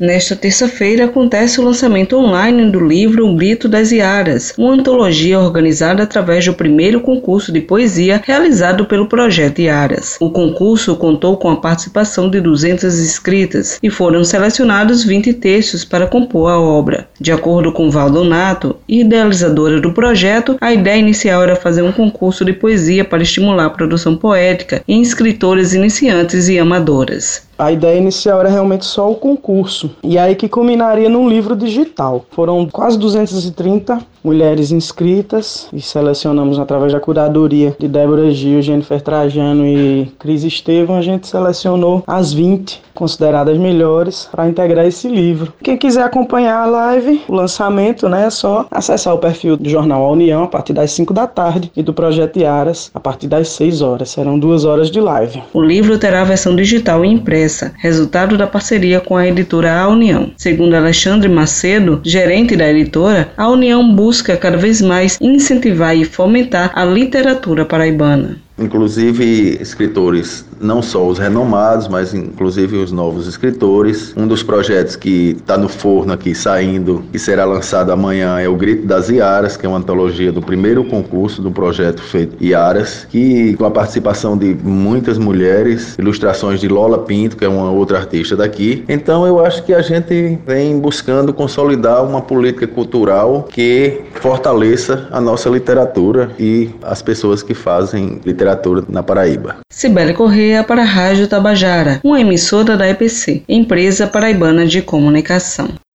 Nesta terça-feira acontece o lançamento online do livro O Grito das Iaras, uma antologia organizada através do primeiro concurso de poesia realizado pelo projeto Iaras. O concurso contou com a participação de 200 inscritas e foram selecionados 20 textos para compor a obra. De acordo com Valdonato, idealizadora do projeto, a ideia inicial era fazer um concurso de poesia para estimular a produção poética em escritores iniciantes e amadoras. A ideia inicial era realmente só o concurso, e aí que culminaria num livro digital. Foram quase 230 mulheres inscritas e selecionamos através da curadoria de Débora Gil, Jennifer Trajano e Cris Estevam, a gente selecionou as 20 consideradas melhores para integrar esse livro. Quem quiser acompanhar a live, o lançamento, né, é só acessar o perfil do jornal A União a partir das 5 da tarde e do projeto Iaras a partir das 6 horas. Serão duas horas de live. O livro terá a versão digital e impressa, resultado da parceria com a editora A União. Segundo Alexandre Macedo, gerente da editora, a União busca cada vez mais incentivar e fomentar a literatura paraibana inclusive escritores, não só os renomados, mas inclusive os novos escritores. Um dos projetos que está no forno aqui, saindo, e será lançado amanhã é o Grito das Iaras, que é uma antologia do primeiro concurso do projeto feito Iaras, que com a participação de muitas mulheres, ilustrações de Lola Pinto, que é uma outra artista daqui. Então eu acho que a gente vem buscando consolidar uma política cultural que fortaleça a nossa literatura e as pessoas que fazem literatura na Paraíba. Cibele Correia para a Rádio Tabajara, uma emissora da EPC, Empresa Paraibana de Comunicação.